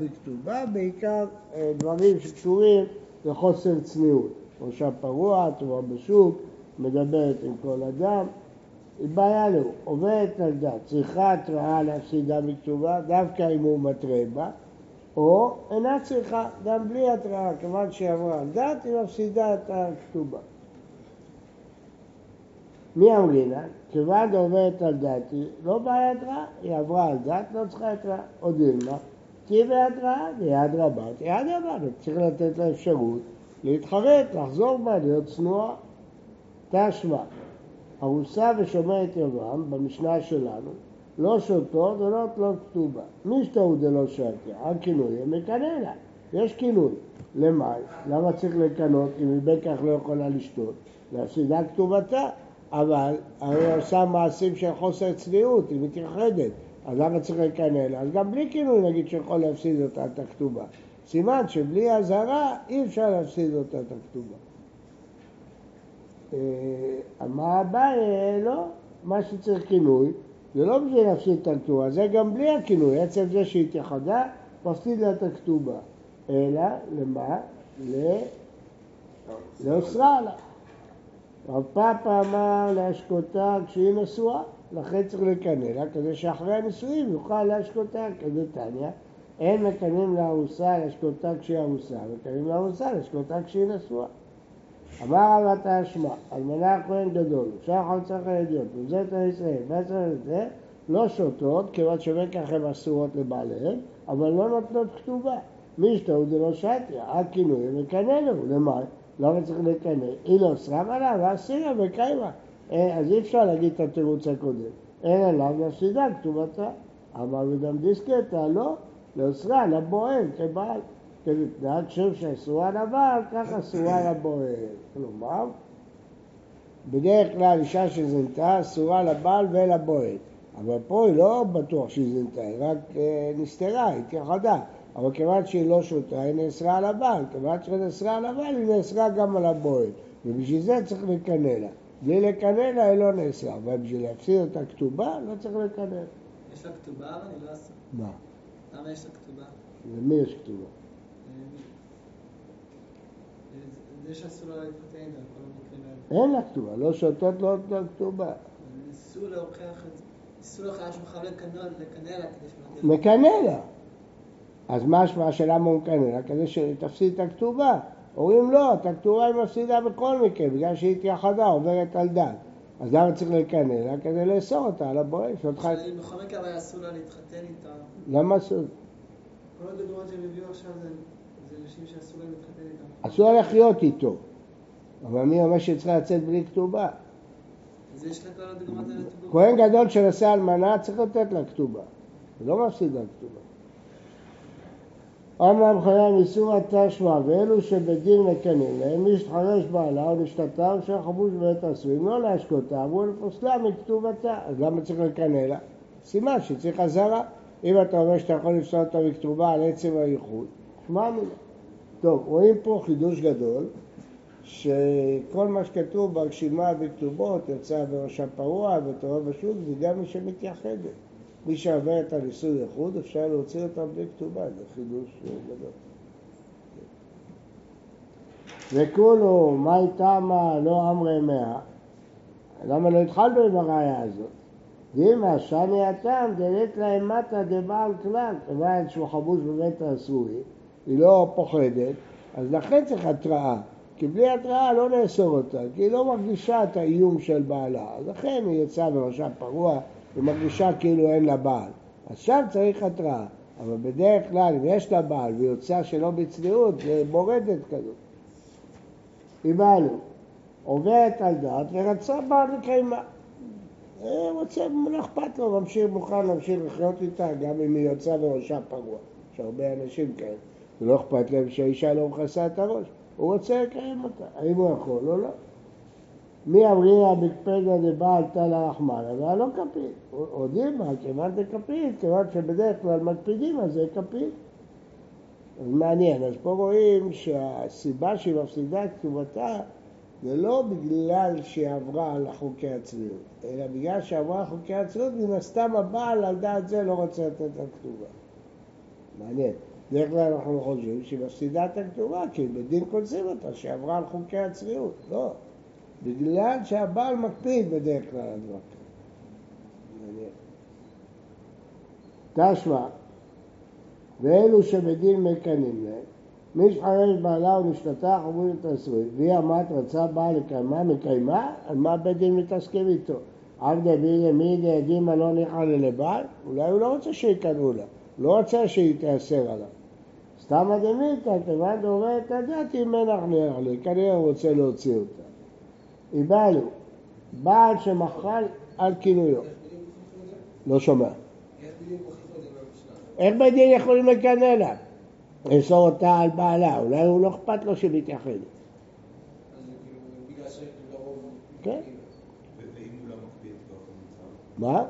בכתובה, בעיקר אה, דברים שקשורים לחוסר צניעות. ראשה פרוע, תרועה בשוק, מדברת עם כל אדם. היא בעיה לו, עובדת דת, צריכה התראה להפסידה בכתובה, דווקא אם הוא מתרה בה, או אינה צריכה, גם בלי התראה, כיוון שהיא עברה על דת, היא מפסידה את הכתובה. מי אמרינה? כיוון עובדת על דת, לא באה התראה, היא עברה על דת, לא צריכה התראה. או דילמה, תהיה בהתראה, ליד רבה, ליד רבה, צריך לתת לה אפשרות להתחרט, לחזור בה, להיות צנועה. תשמע, ארוסה ושומרת יבם, במשנה שלנו, לא שותות ולא תלות כתובה. מי שתהו דלא שתיה, הכינוי מקנא לה. יש כינוי. למה? למה צריך לקנות אם היא בכך לא יכולה לשתות? להפסידה כתובתה. אבל היא עושה מעשים של חוסר צניעות, היא מתייחדת. אז למה צריך לקנא לה? אז גם בלי כינוי נגיד שיכול להפסיד אותה את הכתובה. סימן שבלי אזהרה אי אפשר להפסיד אותה את הכתובה. אמר אביי, לא, מה שצריך כינוי, זה לא בשביל להפסיד את הכתובה, זה גם בלי הכינוי, עצם זה שהיא התייחדה, מפסיד לה את הכתובה. אלא, למה? לאוסרה לה. רב פאפה אמר להשקותה כשהיא נשואה, לכן צריך לקנא לה, כדי שאחרי הנישואים יוכל להשקותה, כדתניא. אין מקנאים לארוסה להשקותה כשהיא ארוסה, מקנאים לארוסה להשקותה כשהיא נשואה. אמר רב התשמע, אלמנה הכהן גדול, אפשר חמצה חרדיות, וזה את הישראל, וזה את זה, לא שותות, כיוון שבכך הן אסורות לבעליהן, אבל לא נותנות כתובה. מי שתהו דלא שתיה, הכינוי מקנא לו, למה? למה צריך לקנא? היא לא סרם עליו, ואסירה וקיימה. אה, אז אי אפשר להגיד את התירוץ הקודם. אין עליו להפסידה כתובתה. אמר וגם דיסקטה, לא, לאוסרה, לבועל, כבעל. כמתנהג שם שאסורה לבעל, כך אסורה לבועל. כלומר, בדרך כלל אישה שזינתה אסורה לבעל ולבועל. אבל פה היא לא בטוח שהיא זינתה, היא רק אה, נסתרה, היא התייחדה. אבל כיוון שהיא לא שותה, היא נאסרה על הבעל. כיוון שהיא נאסרה על הבעל, היא נאסרה גם על הבועל. ובשביל זה צריך לקנא לה. בלי לקנא לה היא לא נאסרה, אבל בשביל להפסיד אותה כתובה, לא צריך לקנא. יש לה כתובה אבל היא לא עושה. מה? למה יש לה כתובה? למי יש כתובה? זה שאסור לה להתחתן כל המקרים האלה. אין לה כתובה, לא שותות לא נותנות כתובה. ניסו להוכיח את זה. ניסו להוכיח שהוא חייב לקנא לה כדי שלא. מקנא לה. אז מה השפעה של למה הוא מקנא לה? כדי שתפסיד את הכתובה. אומרים לא, את הכתובה היא מפסידה בכל מקרה, בגלל שהיא התייחדה, עוברת על דת. אז למה צריך לקנא לה? כדי לאסור אותה על. שאותך... בכל מקרה אבל אסור לה להתחתן איתה. למה אסור? כל הדוגמאות שהם הביאו עכשיו זה נשים שאסור להם להתחתן איתם. אסור לה לחיות איתו. אבל מי אומר שהיא צריכה לצאת בלי כתובה? אז יש לה כל הדוגמאות האלה. כהן גדול שנשא אלמנה צריך לתת לה כתובה. לא מפסיד לה כתובה. אמנם חיה איסור התשמע, ואלו שבדין מקנאים להם, מי שתחרש בעלה או נשתתה או שהחבוש בבית עשויים לא להשקותה, אמרו לפוסלה מכתובתה. אז למה צריך לקנא לה? סימן שצריך אזהרה. אם אתה אומר שאתה יכול לפסול אותה מכתובה על עצם הייחוד, שמע מילה. טוב, רואים פה חידוש גדול, שכל מה שכתוב ברשימה בכתובות, יוצא בראשה פרוע ותורה בשוק, זה גם מי שמתייחדת. מי שעוברת על איסור ייחוד, אפשר להוציא אותה בלי כתובה, זה חידוש גדול. וכולו, מאי תמה לא אמרי מאה, למה לא התחלנו עם הראייה הזאת? ואמא שאני הטעם דלית להם מטה דבעל כלל, כיוון שהוא חבוש בבית האסורי, היא לא פוחדת, אז לכן צריך התראה. כי בלי התראה לא נאסור אותה, כי היא לא מרגישה את האיום של בעלה. אז לכן היא יצאה בראשה פרוע, היא מרגישה כאילו אין לה בעל. אז שם צריך התראה. אבל בדרך כלל, אם יש לה בעל והיא יוצאה שלא בצניעות, זה מורדת כזאת. הבנו, עוברת על דת ורצה בעל לקיימה. אה, רוצה, לא אכפת לו, ממשיך, מוכן להמשיך לחיות איתה, גם אם היא יוצאה בראשה פרוע. יש הרבה אנשים כאלה, ולא אכפת להם שהאישה לא מכסה את הראש. הוא רוצה לקיים אותה, האם הוא יכול או לא. מי אמרינא בקפדא דבעל תלא רחמנא, אבל לא כפית. הודיעו בה, כיוון דכפית, כיוון שבדרך כלל מקפידים, אז זה כפית. אז מעניין, אז פה רואים שהסיבה שהיא מפסידה את כתובתה זה לא בגלל שהיא עברה על חוקי הצניעות, אלא בגלל שעברה על חוקי הצניעות, מן הסתם הבעל על דעת זה לא רוצה לתת לה כתובה. מעניין. בדרך כלל אנחנו חושבים שהיא מפסידה את הכתובה, כי בדין קונסים אותה, שעברה על חוקי הצניעות. לא. בגלל שהבעל מקפיד בדרך כלל על דבר תשמע, ואלו שבדין מקנאים להם, מי שחרש בעלה ומשתתה חומרים את הסורים, והיא אמרת רצה בעל לקיימה מקיימה, על מה בית דין מתעסקים איתו? עבדה בידי מידי עדים לא ניחא לבעל, אולי הוא לא רוצה שיקנאו לה, לא רוצה שהיא תיאסר עליו. סתם דמיתא, כיוון הדת אם מנח נח לי, כנראה הוא רוצה להוציא אותה. איבדנו, בעל שמחל על כינויו. לא שומע. איך בית דין יכולים לקנא לה? לאסור אותה על בעלה, אולי הוא לא אכפת לו שהיא מתייחדת. כן. מה?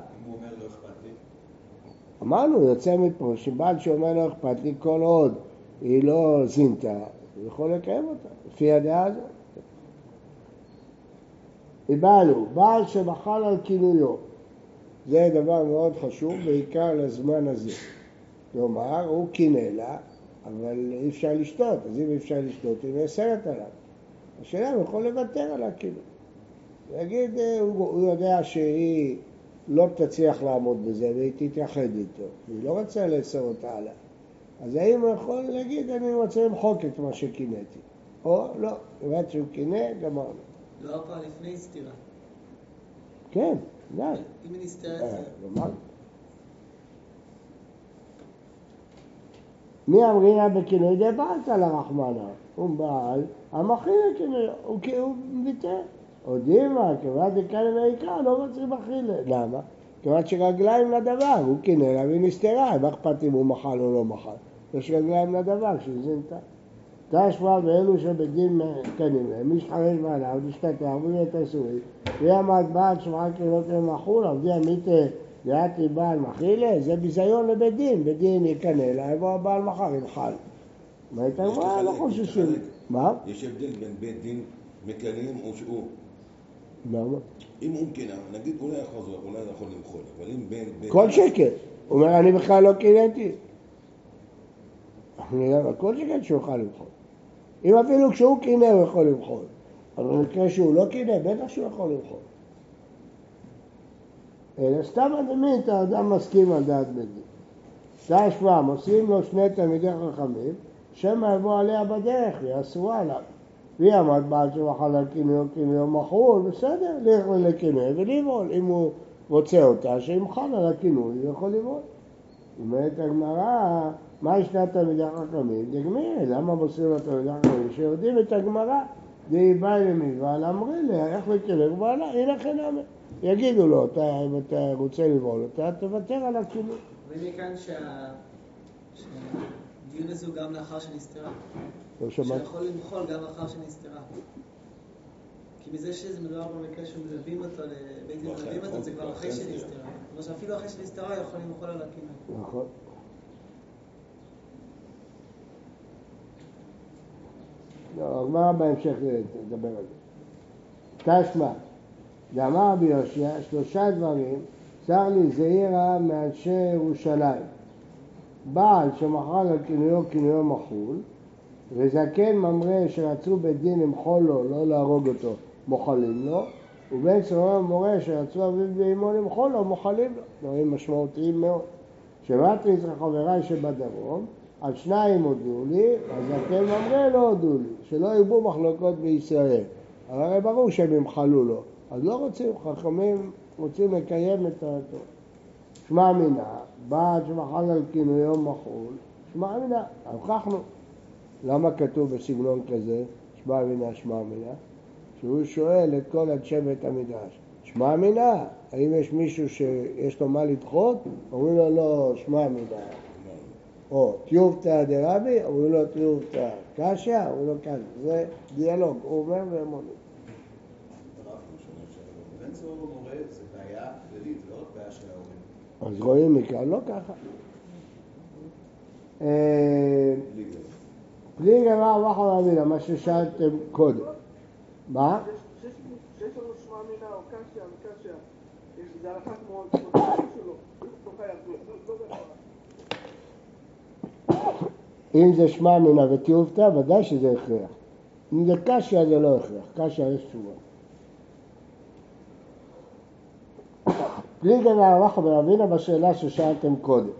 אמרנו, יוצא מפה שבעל שאומר לא אכפת לי כל עוד היא לא זינתה, הוא יכול לקיים אותה, לפי הדעה הזאת. איבדנו, בעל שמחל על כינויו, זה דבר מאוד חשוב, בעיקר לזמן הזה. כלומר, הוא קינא לה, אבל אי אפשר לשתות, אז אם אי אפשר לשתות, היא נאסרת עליו. השאלה הוא יכול לוותר על הכינוי. להגיד, אה, הוא, הוא יודע שהיא לא תצליח לעמוד בזה והיא תתייחד איתו, והיא לא רוצה לאסור אותה עליה. אז האם הוא יכול להגיד, אני רוצה למחוק את מה שקינאתי? או לא, באמת שהוא קינא, גמרנו. לא הפעם לפני סתירה. כן, די. אם היא נסתרת... אה. מי אמרינה בכינוי דבעלתא לרחמנה? הוא בעל המכין לכינוי, הוא ויתר. או דימה, כיוון דקאלה ויקרא, לא מצריך אכילה. למה? כיוון שרגליים לדבר, הוא קינא לה והיא נסתרה, מה אכפת אם הוא מחל או לא מחל? יש רגליים לדבר, שהיא זינתה. תשמע ואלו שבדין קנים להם, מי שחרש בעליו, משתתח, ובית אסורי, ויעמד בעד שמעה קריאות למחול, עבדי עמית דעתי בעל מחילה, זה ביזיון לבית דין, בית דין יקנא לה, יבוא הבעל מחר ימחל. מה הייתה אמרה? לא חוששים. מה? יש הבדל בין בית דין מקנאים או שהוא... למה? אם הוא מקנא, נגיד אולי יכול אולי יכול למחול, אבל אם בין... כל שקל. הוא אומר, אני בכלל לא קינאתי. כל שקל שהוא יוכל למחול. אם אפילו כשהוא קינא הוא יכול למחול. אבל במקרה שהוא לא קינא, בטח שהוא יכול למחול. אלא סתם אדמית האדם מסכים על דעת בית דין. שעה שבעה, מוסיפים לו שני תלמידי חכמים, שמא יבוא עליה בדרך אסורה עליו. והיא עמד בעל שמחל על כינוי או כינוי או מחול, בסדר, לך לכינוי ולבעול. אם הוא רוצה אותה, שימחל על הכינוי, הוא יכול לבעול. אומרת הגמרא, מה ישנה תלמידי חכמים? דגמי, למה מוסרים לתלמידי חכמים? שיודעים את הגמרא, דהי באי למיבה, לאמרי לה, איך לכנר ובעלה, הנה חינמי. יגידו לו, אתה, אם אתה רוצה לבעול אותה, תוותר על הכינוי. ומכאן שהדיון הזה הוא גם לאחר שנסתרה. לא שמעת. שיכול למחול גם לאחר שנסתרה. כי מזה שזה מדובר במקרה שמלווים אותו, דין מלווים אותו, זה כבר אחרי שנסתרה. כלומר שאפילו אחרי שנסתרה יכול למחול על הכינוי. נכון. לא, הגמרא בהמשך תדבר על זה. תשמע, ואמר רבי יוסי, שלושה דברים, צר לי זעירה מאנשי ירושלים. בעל שמכר על כינויו כינויו מחול, וזקן ממרא שרצו בית דין למחול לו, לא להרוג אותו, מוחלים לו, ובן צורר מורה שרצו אביו ואמו למחול לו, מוחלים לו. דברים משמעותיים מאוד. שמטריץ לחבריי שבדרום, על שניים הודיעו לי, הזקן ממרא לא הודו לי, שלא ירבו מחלוקות בישראל. הרי ברור שהם ימחלו לו. אז לא רוצים, חכמים רוצים לקיים את התורה. שמע מינה, בעד שמחל על כינויו מחול, שמע מינה, הוכחנו. למה כתוב בסגנון כזה, שמע מינה, שמע מינה? שהוא שואל את כל אנשי בית המדרש, שמע מינה, האם יש מישהו שיש לו מה לדחות? אומרים לו לא, שמע מינה. או טיובתא דרבי, אומרים לו טיובתא קשיא, אומרים לו קשיא. זה דיאלוג, הוא אומר והם עונים. אז רואים מכאן, לא ככה. פליגי אמר מחר אבינה, מה ששאלתם קודם. מה? שיש לנו שמע מינה או קשיא וקשיא, זה הלכה כמו שלו, לא חייב, לא בהכרח. אם זה שמע מינה וטיובתא, ודאי שזה הכרח. אם זה קשיא זה לא הכרח, קשיא יש תשובה. פליגי והרחה ורבינה בשאלה ששאלתם קודם.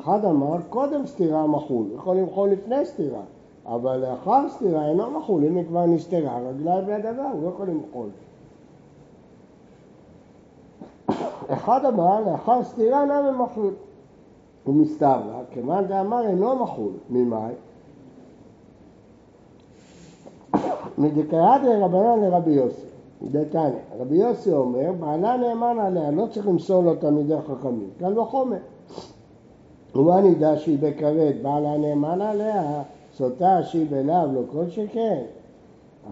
אחד אמר, קודם סתירה מחול, יכול למחול לפני סתירה, אבל לאחר סתירה אינו מחול, אם היא כבר נסתרה, רגליים והדבר, הוא לא יכול למחול. אחד אמר, לאחר סתירה למה מחול? הוא מסתברא, כיוון דאמר אינו מחול, ממאי? מדקייתא לרבנן לרבי יוסי, דתניא, רבי יוסי אומר, בעלה נאמן עליה, לא צריך למסור לו תלמידי חכמים, קל וחומר. ומה נדע שהיא בכרת, בעלה נאמן עליה, סוטה שהיא בלאו, לא כל שכן.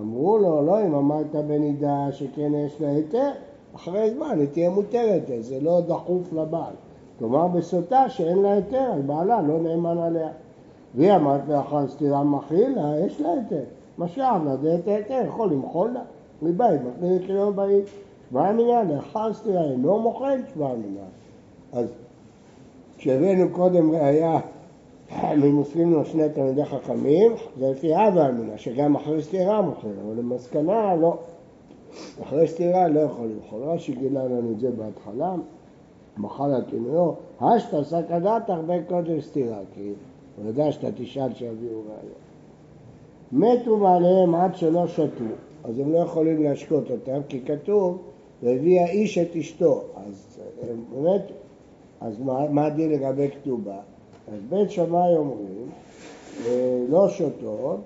אמרו לו, לא, אם אמרת בנידה שכן יש לה היתר, אחרי זמן היא תהיה מותרת, זה לא דחוף לבעל. כלומר בסוטה שאין לה היתר, על בעלה לא נאמן עליה. והיא אמרת לאחר סתירה מכיל לה, יש לה היתר. משאב זה את ההיתר, יכול למחול לה. מבית, מכניס לקריאו בית. שבע המניין, לאחר סתירה אינו מוחל שבע המניין. אז כשהבאנו קודם ראייה ממוסרים לו שני תלמידי חכמים, זה לפי אב האמינה, שגם אחרי סתירה מוכר, אבל למסקנה לא. אחרי סתירה לא יכול למחול. רש"י גילה לנו את זה בהתחלה, מחל על כינויו, השתא דתא הרבה קודם סתירה, כי הוא יודע שאתה תשאל שיביאו ראייה. מתו בעליהם עד שלא שתו, אז הם לא יכולים להשקות אותם, כי כתוב, והביא האיש את אשתו, אז הם מתו. אז מה, מה הדין לגבי כתובה? אז בית שמאי אומרים, לא שותות,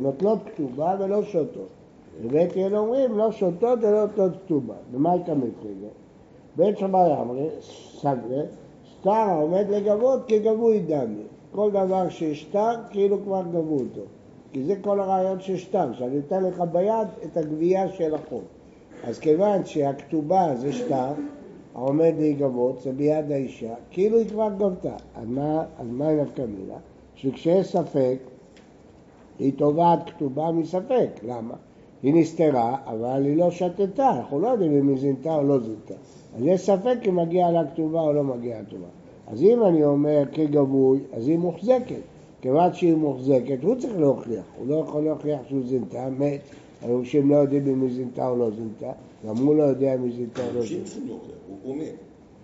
נוטלות כתובה ולא שותות. ובית הלל אומרים, לא שותות ולא נוטלות כתובה. ומה הייתה מפרידה? בית שמאי אמרי, סגרה, שטר העומד לגבות כגבוי דמי. כל דבר ששטר, כאילו כבר גבו אותו. כי זה כל הרעיון של שטר, שאני אתן לך ביד את הגבייה של החוב. אז כיוון שהכתובה זה שטר, העומד להיגבות, זה ביד האישה, כאילו היא כבר גבתה. אז מה, אז היא נפקא מינה? שכשיש ספק, היא תובעת כתובה מספק. למה? היא נסתרה, אבל היא לא שתתה, אנחנו לא יודעים אם היא זינתה או לא זינתה. אז יש ספק אם מגיע לה כתובה או לא מגיעה כתובה. אז אם אני אומר כגבוי, אז היא מוחזקת. כיוון שהיא מוחזקת, הוא צריך להוכיח, הוא לא יכול להוכיח שהוא זינתה, מת, היורשים לא יודעים אם היא זינתה או לא זינתה, גם הוא לא יודע אם היא זינתה או לא זינתה. הוא מת.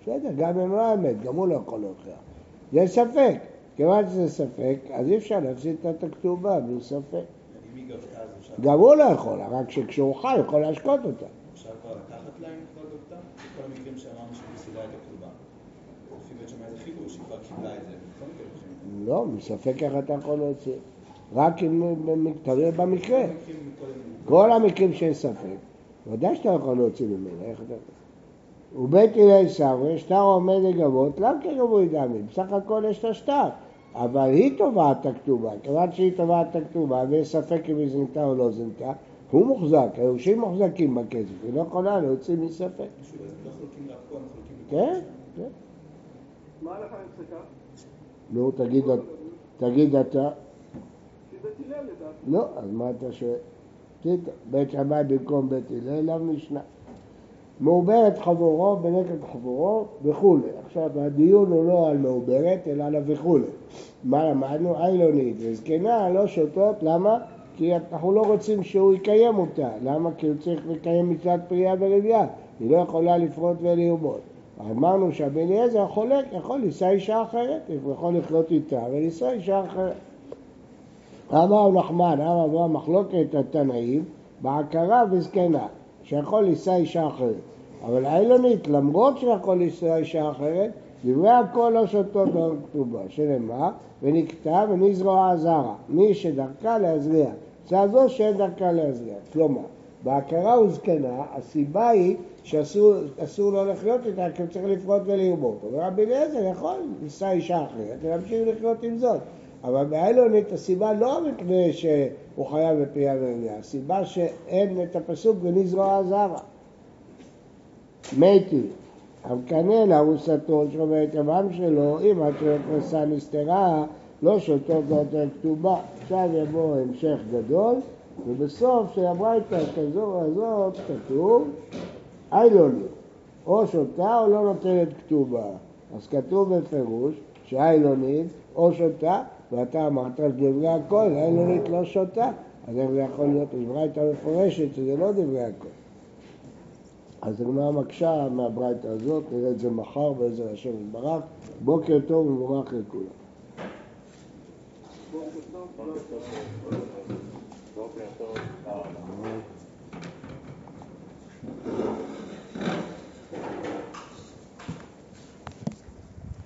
בסדר, גם אם לא אמת, גם הוא לא יכול להוכיח. זה ספק. כיוון שזה ספק, אז אי אפשר להפסיד את הכתובה, בלי ספק. גם הוא לא יכול, רק שכשהוא חי הוא יכול להשקות אותה. אפשר כבר לקחת להם כבר? כל המקרים שאמרנו שהיא מסירה את הכתובה. לפי בית שמאי זה חידוש, היא כבר קיבלה את זה. לא, מספק איך אתה יכול להוציא. רק אם תלוי במקרה. כל המקרים שיש ספק, ודאי שאתה יכול להוציא ממנה, איך אתה... ובית הלל סברי, שטר עומד לגבות, לאו כגבוי דמי, בסך הכל יש לה שטר, אבל היא תובעת את הכתובה, כיוון שהיא תובעת את הכתובה ויש ספק אם היא זינתה או לא זינתה, הוא מוחזק, היורשים מוחזקים בכסף, היא לא יכולה להוציא מספק. לא כן. כן. מה לך נפסקה? נו, תגיד, תגיד אתה. לא, אז מה אתה שואל? בית שמאי במקום בית הלל, לאו משנה. מעוברת חברו בנקד חברו וכולי. עכשיו, הדיון הוא לא על מעוברת, אלא על וכולי. מה למדנו? איילונית וזקנה לא שותות, למה? כי אנחנו לא רוצים שהוא יקיים אותה. למה? כי הוא צריך לקיים מצוות פריאה ורבייה. היא לא יכולה לפרוט ולרבות. אמרנו שהבן אליעזר חולק, יכול לישא אישה אחרת, הוא יכול לחיות איתה ולישא אישה אחרת. אמר נחמן, אמר אברהם מחלוקת התנאים בעקרה וזקנה, שיכול לישא אישה אחרת. אבל האילונית, למרות שיכול לישא אישה אחרת, דברי הכל לא שותות באור כתובה, שנאמר, ונקטע ונזרוע זרע, מי שדרכה להזריע. צד זו שאין דרכה להזריע. כלומר, בהכרה וזקנה, הסיבה היא שאסור לו לחיות איתה, כי הוא צריך לפרוט ולרבות. אבל רבי אליעזר יכול לישא אישה אחרת ולהמשיך לחיות עם זאת. אבל באיילונית הסיבה לא מפני שהוא חייב בפרייה ורבייה, הסיבה שאין את הפסוק ונזרוע זרע. מתי, המקנא לארוסתו שאומר את רבם שלו, אם הכנסה נסתרה, לא שותות באותה כתובה. עכשיו יבוא המשך גדול, ובסוף של הברייתא כזו הזאת כתוב איילונית, או שותה או לא נותנת כתובה. אז כתוב בפירוש שאיילונית או שותה, ואתה אמרת דברי הכל, האילונית לא שותה, אז איך זה יכול להיות? יש ברייתא מפורשת שזה לא דברי הכל. אז הגמרא מקשה מהברייתא הזאת, נראה את זה מחר בעזר השם יתברך. בוקר טוב ומבורך לכולם. בוקר טוב. בוקר טוב. בוקר טוב.